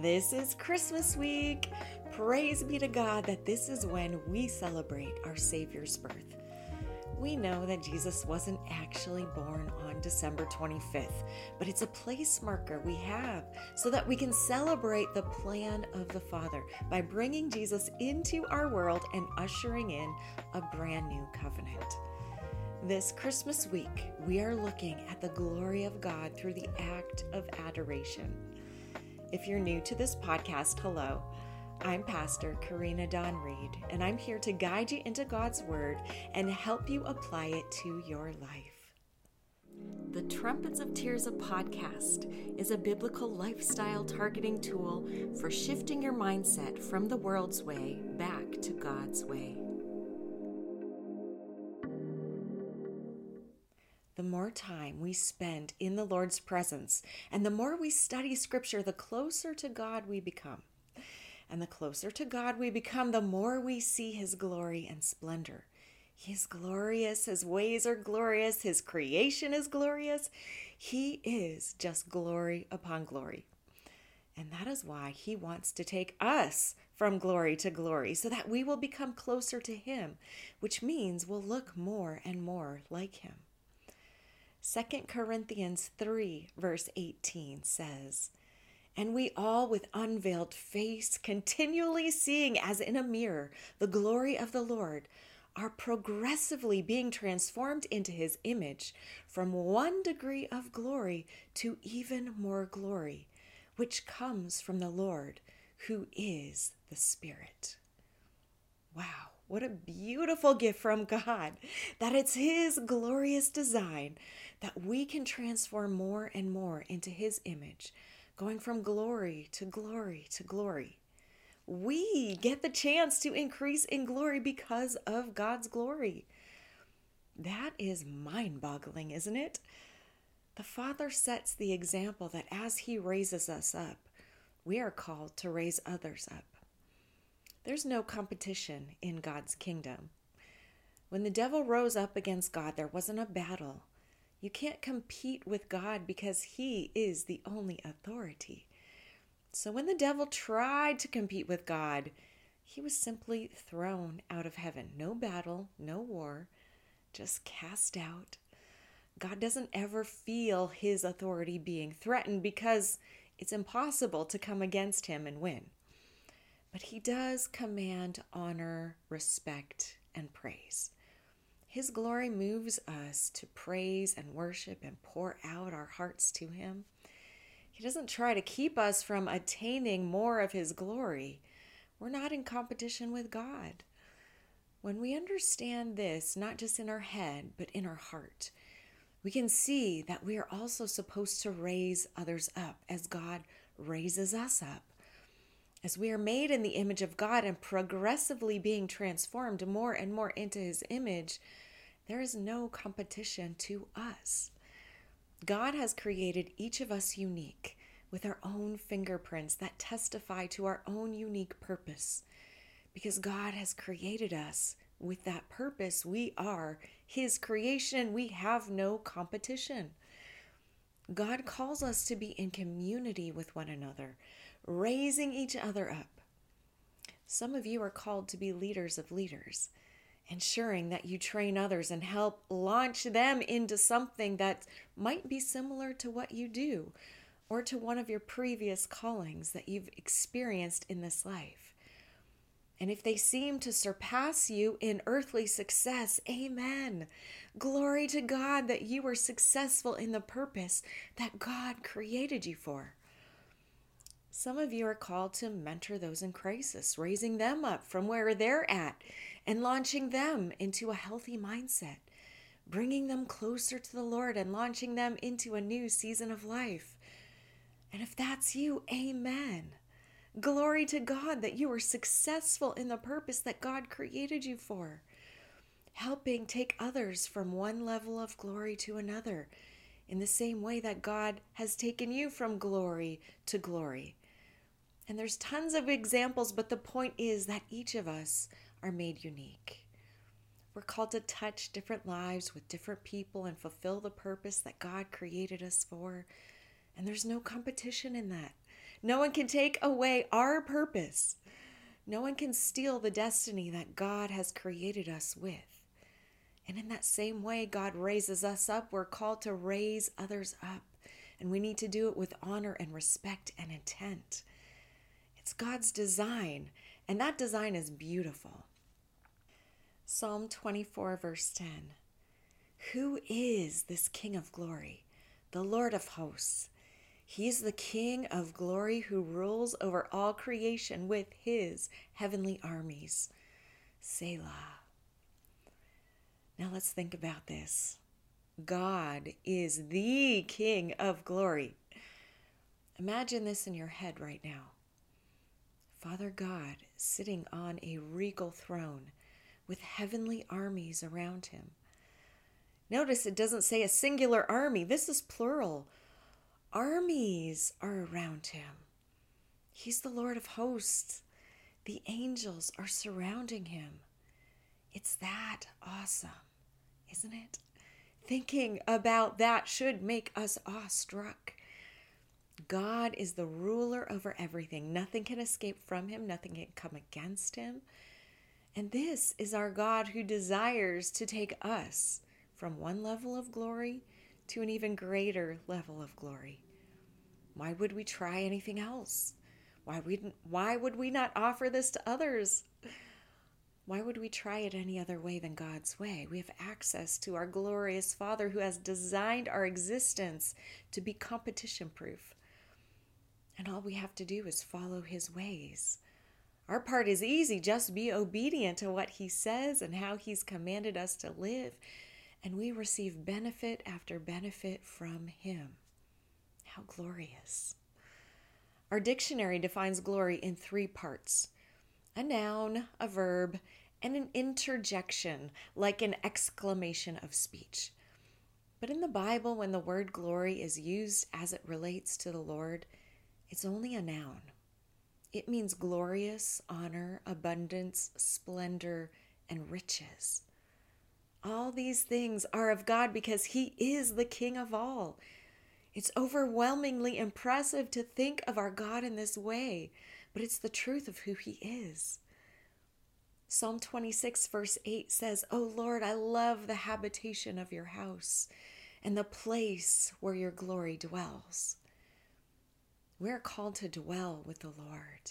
This is Christmas week. Praise be to God that this is when we celebrate our Savior's birth. We know that Jesus wasn't actually born on December 25th, but it's a place marker we have so that we can celebrate the plan of the Father by bringing Jesus into our world and ushering in a brand new covenant. This Christmas week, we are looking at the glory of God through the act of adoration. If you're new to this podcast, hello. I'm Pastor Karina Don Reed, and I'm here to guide you into God's Word and help you apply it to your life. The Trumpets of Tears a podcast is a biblical lifestyle targeting tool for shifting your mindset from the world's way back to God's way. The more time we spend in the Lord's presence and the more we study Scripture, the closer to God we become. And the closer to God we become, the more we see His glory and splendor. He is glorious, His ways are glorious, His creation is glorious. He is just glory upon glory. And that is why He wants to take us from glory to glory so that we will become closer to Him, which means we'll look more and more like Him. 2 Corinthians 3, verse 18 says, And we all with unveiled face, continually seeing as in a mirror the glory of the Lord, are progressively being transformed into his image from one degree of glory to even more glory, which comes from the Lord, who is the Spirit. Wow. What a beautiful gift from God that it's His glorious design that we can transform more and more into His image, going from glory to glory to glory. We get the chance to increase in glory because of God's glory. That is mind boggling, isn't it? The Father sets the example that as He raises us up, we are called to raise others up. There's no competition in God's kingdom. When the devil rose up against God, there wasn't a battle. You can't compete with God because he is the only authority. So when the devil tried to compete with God, he was simply thrown out of heaven. No battle, no war, just cast out. God doesn't ever feel his authority being threatened because it's impossible to come against him and win. But he does command honor, respect, and praise. His glory moves us to praise and worship and pour out our hearts to him. He doesn't try to keep us from attaining more of his glory. We're not in competition with God. When we understand this, not just in our head, but in our heart, we can see that we are also supposed to raise others up as God raises us up. As we are made in the image of God and progressively being transformed more and more into his image, there is no competition to us. God has created each of us unique with our own fingerprints that testify to our own unique purpose. Because God has created us with that purpose, we are His creation. We have no competition. God calls us to be in community with one another raising each other up. Some of you are called to be leaders of leaders, ensuring that you train others and help launch them into something that might be similar to what you do or to one of your previous callings that you've experienced in this life. And if they seem to surpass you in earthly success, amen. Glory to God that you were successful in the purpose that God created you for. Some of you are called to mentor those in crisis, raising them up from where they're at and launching them into a healthy mindset, bringing them closer to the Lord and launching them into a new season of life. And if that's you, amen. Glory to God that you are successful in the purpose that God created you for, helping take others from one level of glory to another in the same way that God has taken you from glory to glory. And there's tons of examples, but the point is that each of us are made unique. We're called to touch different lives with different people and fulfill the purpose that God created us for. And there's no competition in that. No one can take away our purpose. No one can steal the destiny that God has created us with. And in that same way, God raises us up. We're called to raise others up. And we need to do it with honor and respect and intent. It's God's design, and that design is beautiful. Psalm 24, verse 10 Who is this King of glory? The Lord of hosts. He's the King of glory who rules over all creation with his heavenly armies. Selah. Now let's think about this. God is the King of glory. Imagine this in your head right now. Father God sitting on a regal throne with heavenly armies around him. Notice it doesn't say a singular army, this is plural. Armies are around him. He's the Lord of hosts. The angels are surrounding him. It's that awesome, isn't it? Thinking about that should make us awestruck. God is the ruler over everything. Nothing can escape from him, nothing can come against him. And this is our God who desires to take us from one level of glory to an even greater level of glory. Why would we try anything else? Why, why would we not offer this to others? Why would we try it any other way than God's way? We have access to our glorious Father who has designed our existence to be competition proof. And all we have to do is follow His ways. Our part is easy, just be obedient to what He says and how He's commanded us to live, and we receive benefit after benefit from Him. How glorious! Our dictionary defines glory in three parts a noun, a verb, and an interjection, like an exclamation of speech. But in the Bible, when the word glory is used as it relates to the Lord, it's only a noun. It means glorious, honor, abundance, splendor, and riches. All these things are of God because He is the King of all. It's overwhelmingly impressive to think of our God in this way, but it's the truth of who He is. Psalm 26, verse 8 says, O Lord, I love the habitation of your house and the place where your glory dwells. We're called to dwell with the Lord.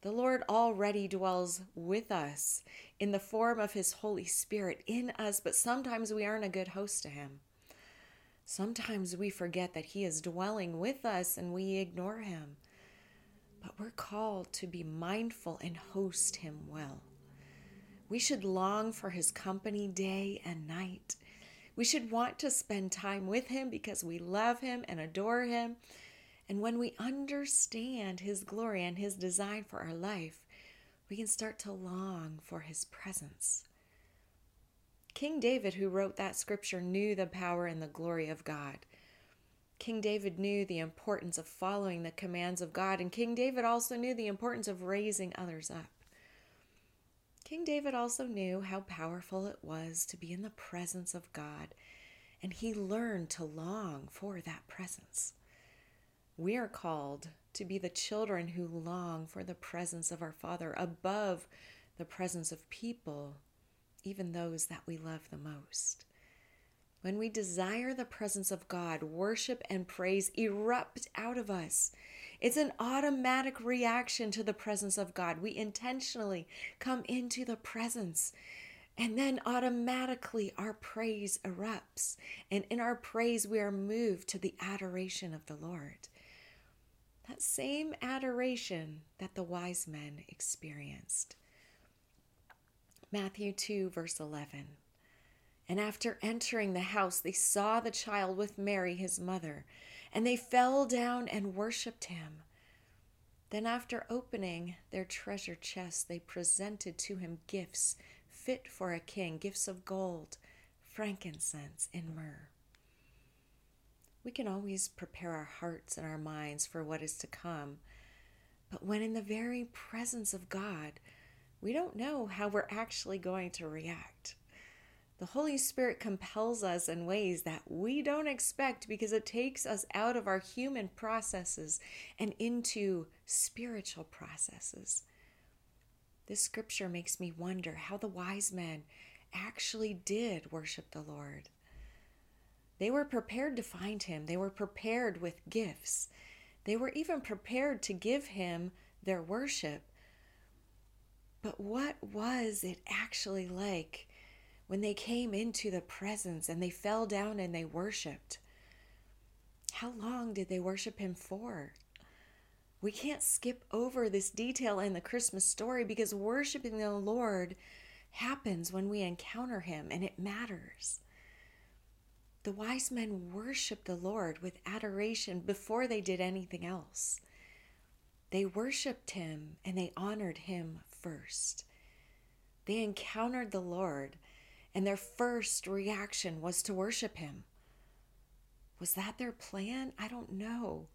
The Lord already dwells with us in the form of His Holy Spirit in us, but sometimes we aren't a good host to Him. Sometimes we forget that He is dwelling with us and we ignore Him. But we're called to be mindful and host Him well. We should long for His company day and night. We should want to spend time with Him because we love Him and adore Him and when we understand His glory and His design for our life, we can start to long for His presence. King David, who wrote that scripture, knew the power and the glory of God. King David knew the importance of following the commands of God, and King David also knew the importance of raising others up. King David also knew how powerful it was to be in the presence of God, and he learned to long for that presence. We are called to be the children who long for the presence of our Father above the presence of people, even those that we love the most. When we desire the presence of God, worship and praise erupt out of us. It's an automatic reaction to the presence of God. We intentionally come into the presence, and then automatically our praise erupts. And in our praise, we are moved to the adoration of the Lord that same adoration that the wise men experienced. Matthew 2, verse 11. And after entering the house, they saw the child with Mary, his mother, and they fell down and worshipped him. Then, after opening their treasure chests, they presented to him gifts fit for a king gifts of gold, frankincense, and myrrh. We can always prepare our hearts and our minds for what is to come. But when in the very presence of God, we don't know how we're actually going to react. The Holy Spirit compels us in ways that we don't expect because it takes us out of our human processes and into spiritual processes. This scripture makes me wonder how the wise men actually did worship the Lord. They were prepared to find him, they were prepared with gifts, they were even prepared to give him their worship. But what was it actually like when they came into the presence and they fell down and they worshiped? How long did they worship him for? We can't skip over this detail in the Christmas story because worshiping the Lord happens when we encounter him and it matters. The wise men worshiped the Lord with adoration before they did anything else. They worshiped him and they honored him first. They encountered the Lord, and their first reaction was to worship him. Was that their plan? I don't know.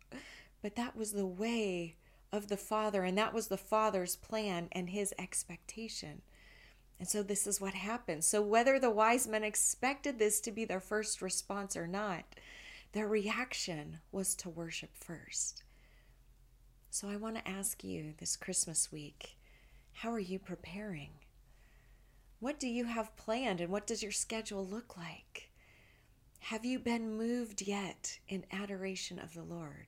But that was the way of the Father, and that was the Father's plan and his expectation. And so this is what happened. So, whether the wise men expected this to be their first response or not, their reaction was to worship first. So, I want to ask you this Christmas week how are you preparing? What do you have planned, and what does your schedule look like? Have you been moved yet in adoration of the Lord?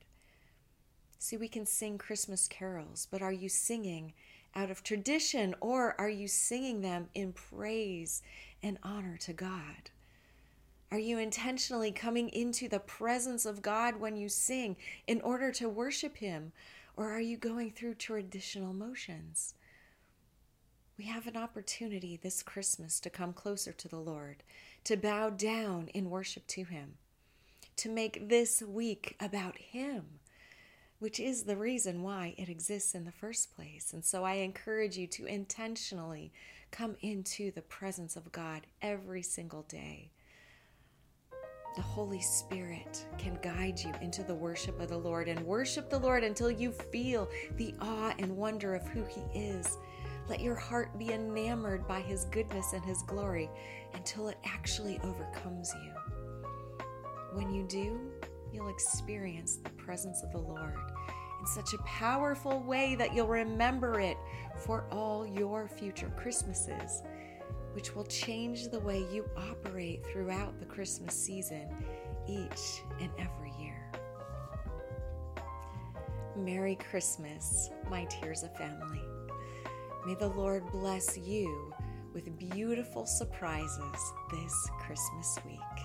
See, we can sing Christmas carols, but are you singing out of tradition or are you singing them in praise and honor to God? Are you intentionally coming into the presence of God when you sing in order to worship Him? Or are you going through traditional motions? We have an opportunity this Christmas to come closer to the Lord, to bow down in worship to Him, to make this week about Him which is the reason why it exists in the first place. And so I encourage you to intentionally come into the presence of God every single day. The Holy Spirit can guide you into the worship of the Lord and worship the Lord until you feel the awe and wonder of who He is. Let your heart be enamored by His goodness and His glory until it actually overcomes you. When you do, you'll experience the presence of the Lord in such a powerful way that you'll remember it for all your future Christmases, which will change the way you operate throughout the Christmas season each and every year. Merry Christmas, my Tears of Family. May the Lord bless you with beautiful surprises this Christmas week.